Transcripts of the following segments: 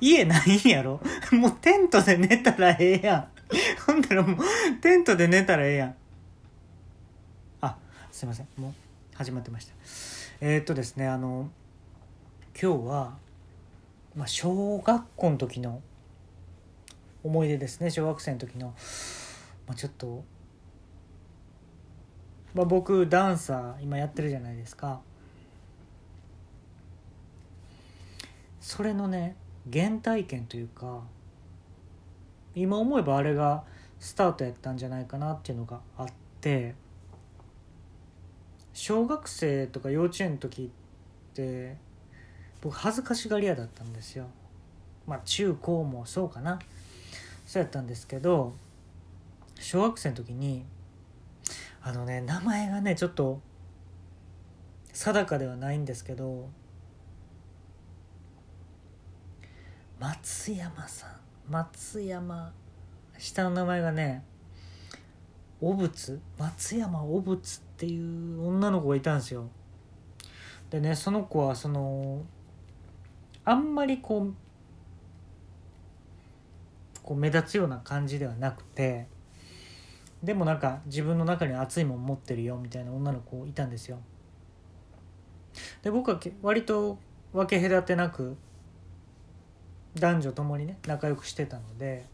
家ないんやろ？もうテントで寝たらええやん。ほんだらもうテントで寝たらええやん。あすいません。もう始まってました。えー、っとですねあの今日は、まあ、小学校の時の思い出ですね。小学生の時の、まあ、ちょっと、まあ、僕ダンサー今やってるじゃないですか。それのね原体験というか今思えばあれがスタートやったんじゃないかなっていうのがあって小学生とか幼稚園の時って僕恥ずかしがり屋だったんですよ。まあ中高もそうかな。そうやったんですけど小学生の時にあのね名前がねちょっと定かではないんですけど松山さん。松山。下の名前がねお仏？松山お仏っていう女の子がいたんですよ。でねその子はそのあんまりこうこう目立つような感じではなくてでもなんか自分の中に熱いもん持ってるよみたいな女の子いたんですよ。で僕は割と分け隔てなく男女ともにね仲良くしてたので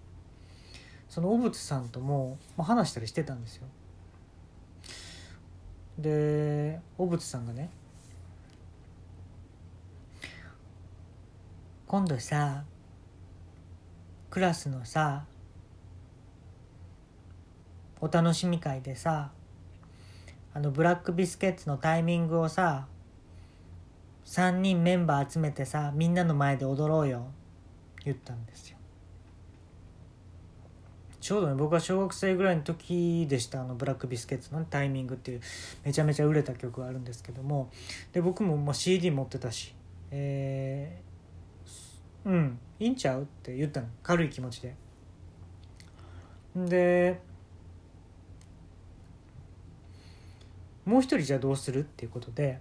その小渕さんとも話したりしてたんですよ。で小渕さんがね今度さクラスのさお楽しみ会でさあのブラックビスケッツのタイミングをさ3人メンバー集めてさみんなの前で踊ろうよ言ったんですよ。ちょうどね僕は小学生ぐらいの時でした。あのブラックビスケッツの、タイミングっていうめちゃめちゃ売れた曲があるんですけども。で僕もまあ CD 持ってたし。えー、うんいいんちゃうって言ったの。軽い気持ちで。でもう一人じゃあどうするっていうことで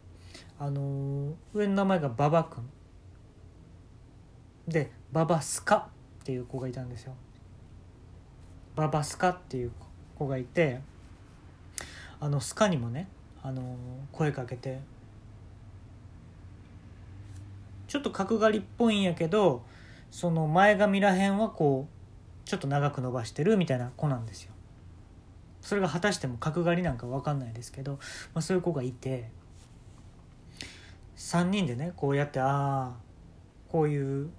あの上の名前が馬場君。でババスカっていう子がいたんですよ。ババスカっていう子がいてあのスカにもねあの声かけてちょっと角刈りっぽいんやけどその前髪らへんはこうちょっと長く伸ばしてるみたいな子なんですよ。それが果たしても角刈りなんか分かんないですけど、まあ、そういう子がいて3人でねこうやってああこういう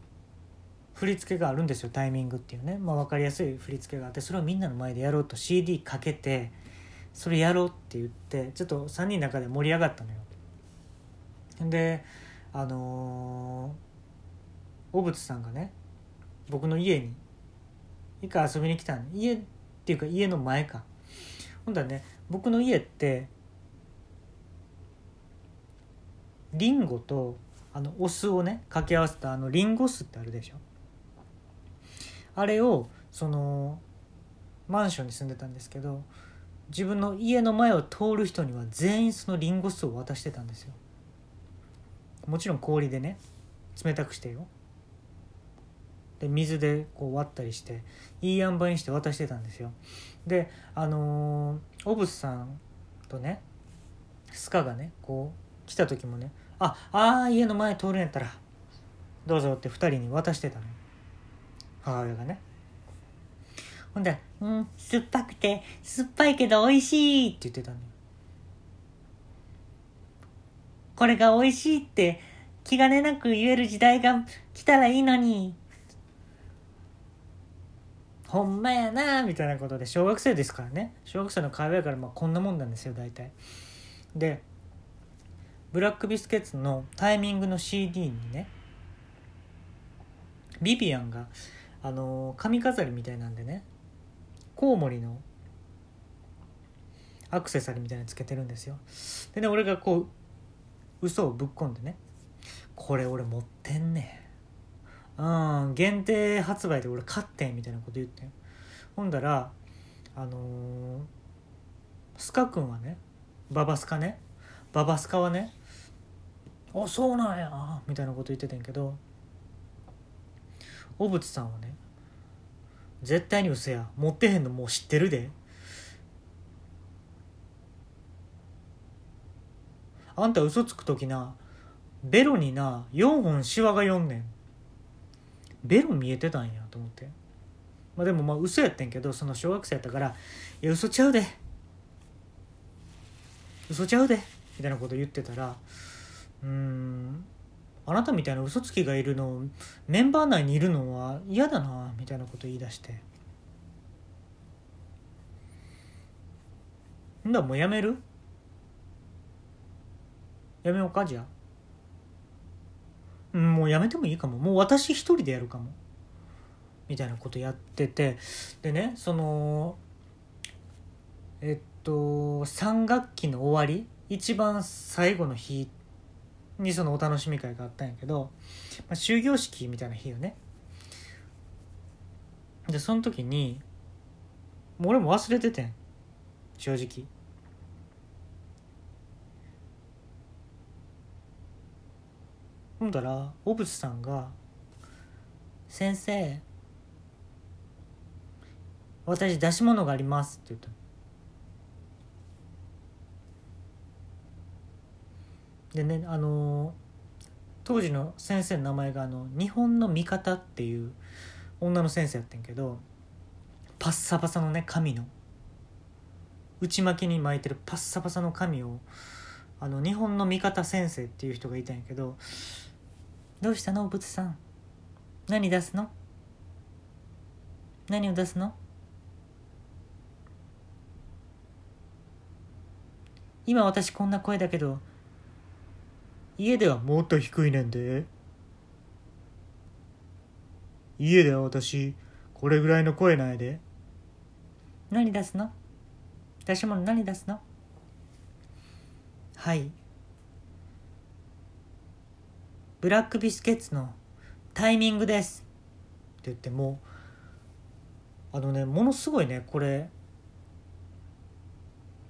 振り付けがあるんですよタイミングっていうね、まあ、分かりやすい振り付けがあってそれをみんなの前でやろうと CD かけてそれやろうって言ってちょっと3人の中で盛り上がったのよ。であのー、小渕さんがね僕の家に一回遊びに来たの。家っていうか家の前か。ほんだね僕の家ってリンゴとあのお酢をね掛け合わせたあのリンゴ酢ってあるでしょ。あれをそのマンションに住んでたんですけど自分の家の前を通る人には全員そのリンゴ酢を渡してたんですよ。もちろん氷でね冷たくしてよ。で水でこう割ったりしていい塩梅にして渡してたんですよ。であのー、オブスさんとねスカがねこう来た時もねああ家の前通るんやったらどうぞって2人に渡してたのよ。母親がねほんで「うん酸っぱくて酸っぱいけど美味しい」って言ってたのこれが美味しいって気兼ねなく言える時代が来たらいいのに。ほんまやなみたいなことで小学生ですからね。小学生の会話やからまあこんなもんなんですよ大体。でブラックビスケッツのタイミングの CD にねビビアンがあの髪飾りみたいなんでねコウモリのアクセサリーみたいなのつけてるんですよ。でね俺がこう嘘をぶっ込んでねこれ俺持ってんねん。うん限定発売で俺買ってんみたいなこと言ってほんだらあのー、スカ君はねババスカねババスカはね「あそうなんや」みたいなこと言ってたんやけど小渕さんはね絶対に嘘や。持ってへんのもう知ってるで。あんた嘘つく時なベロにな4本シワが4ねん。ベロ見えてたんやと思って。まあでもまあ嘘やってんけどその小学生やったから「いや嘘ちゃうで。嘘ちゃうで」みたいなこと言ってたらうーんあなたみたいな嘘つきがいるのメンバー内にいるのは嫌だなみたいなこと言い出して。んだもうやめる？やめようかじゃあ。もうやめてもいいかも。もう私一人でやるかも。みたいなことやってて。でねそのえっと3学期の終わり一番最後の日ってにそのお楽しみ会があったんやけど、まあ、終業式みたいな日よね。でその時にも俺も忘れててん。正直。ほんだら小渕さんが「先生私出し物があります」って言ったの。でねあの当時の先生の名前があの日本の味方っていう女の先生やってんけどパッサパサのね髪の。内巻きに巻いてるパッサパサの髪をあの日本の味方先生っていう人がいたんやけど「どうしたのお仏さん？何出すの？何を出すの?」今私こんな声だけど家ではもっと低いねんで。家では私これぐらいの声なんやで。何出すの？出し物何出すの？はい。ブラックビスケッツのタイミングです。って言ってもあのねものすごいねこれ。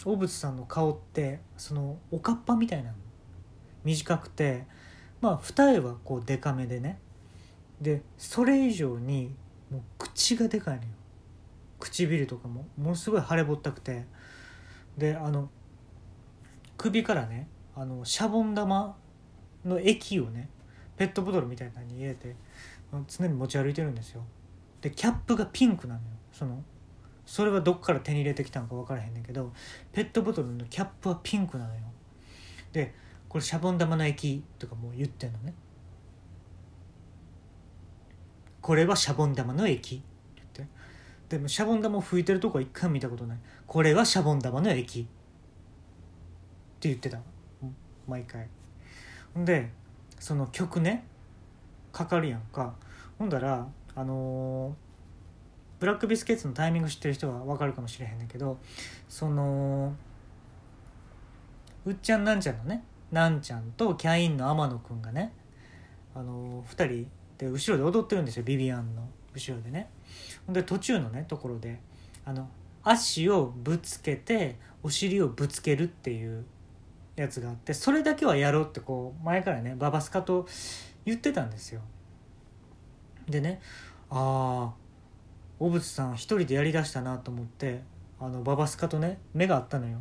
大渕さんの顔ってそのおかっぱみたいなの短くてまあ二重はこうデカめでね。でそれ以上にもう口がでかいのよ。唇とかも。ものすごい腫れぼったくて。であの首からねあのシャボン玉の液をねペットボトルみたいなのに入れて常に持ち歩いてるんですよ。でキャップがピンクなのよ。そのそれはどっから手に入れてきたんか分からへんねんけどペットボトルのキャップはピンクなのよ。でこれシャボン玉の液とかもう言ってんのね。これはシャボン玉の液。って。言ってでもシャボン玉を吹いてるとこは一回見たことない。これはシャボン玉の液。って言ってた。毎回。でその曲ね。かかるやんか。ほんだらあのーブラックビスケッツのタイミング知ってる人は分かるかもしれへんねんけどそのうっちゃんなんちゃんのねなんちゃんとキャインの天野くんがねあの2人で後ろで踊ってるんですよビビアンの。後ろでね。ほんで途中のねところであの足をぶつけてお尻をぶつけるっていうやつがあってそれだけはやろうってこう前からねババスカと言ってたんですよ。でねああ小渕さん一人でやりだしたなと思ってあのババスカとね目があったのよ。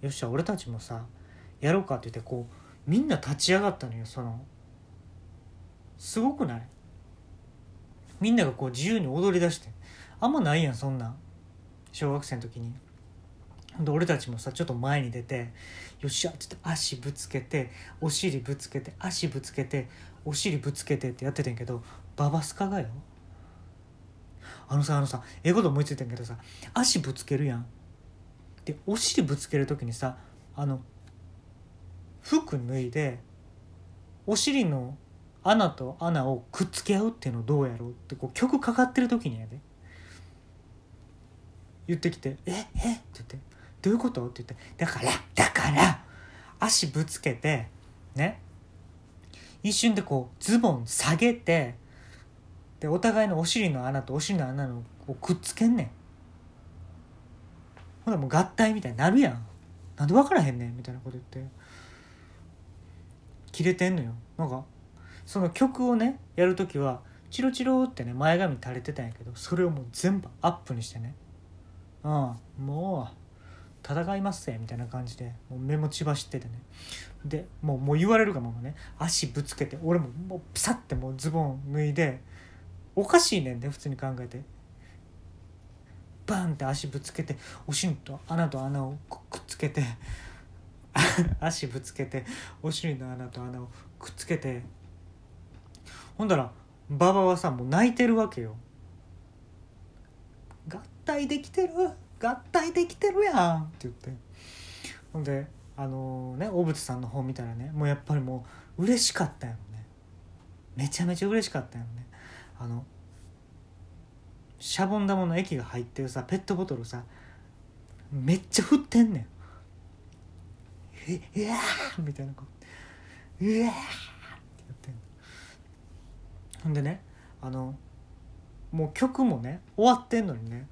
よっしゃ俺たちもさやろうかって言ってこうみんな立ち上がったのよその。すごくない？みんながこう自由に踊り出して。あんまないやんそんな小学生の時に。で俺たちもさちょっと前に出てよっしゃって言って足ぶつけてお尻ぶつけて足ぶつけてお尻ぶつけてってやっててんけどババスカがよ。あのさあのさええこと思いついてんけどさ足ぶつけるやん。でお尻ぶつける時にさあの服脱いでお尻の穴と穴をくっつけ合うっていうのどうやろうってこう曲かかってる時にやで。言ってきて「ええ？って言って「どういうこと?」って言って「だからだから足ぶつけてね。一瞬でこうズボン下げてでお互いのお尻の穴とお尻の穴のこうくっつけんねん。ほなもう合体みたいになるやん。なんで分からへんねんみたいなこと言って。切れてんのよ。なんかその曲をねやる時はチロチロってね前髪垂れてたんやけどそれをもう全部アップにしてね。うんもう戦いますぜみたいな感じでもう目も血走っててね。でもうもう言われるがままね。足ぶつけて俺ももうピサッてもうズボン脱いでおかしいねんで普通に考えて。バンって足ぶつけておしんと穴と穴をくっつけて 足ぶつけてお尻の穴と穴をくっつけてほんだら馬場はさもう泣いてるわけよ。合体できてる？合体できてるやん！って言って。ほんであのね小渕さんの方見たらねもうやっぱりもう嬉しかったよね。めちゃめちゃ嬉しかったよね。あのシャボン玉の液が入ってるさペットボトルさめっちゃ振ってんねん。うわーみたいなこううわーってやってんのほんでねあのもう曲もね終わってんのにね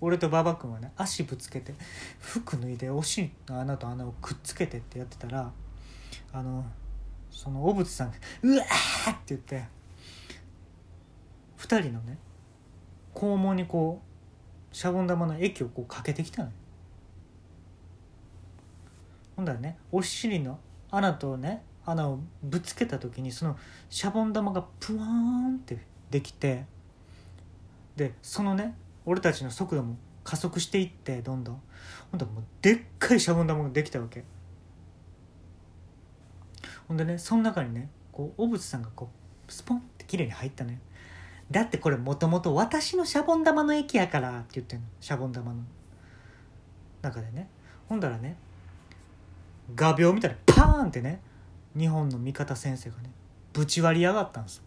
俺と馬場君はね足ぶつけて服脱いでお尻の穴と穴をくっつけてってやってたらあのその小渕さんが「うわ!」って言って2人のね肛門にこうシャボン玉の液をこうかけてきたのよほんだらねお尻の穴とね穴をぶつけた時にそのシャボン玉がプワーンってできてでそのね俺たちの速度も加速していってどんどん。ほんともうでっかいシャボン玉ができたわけ。ほんでねその中にねこう小渕さんがこうスポンって綺麗に入ったのよ。だってこれもともと私のシャボン玉の液やからって言ってんの。シャボン玉の中でね。ほんだらね画鋲みたいなパーンってね日本の味方先生がねぶち割りやがったんです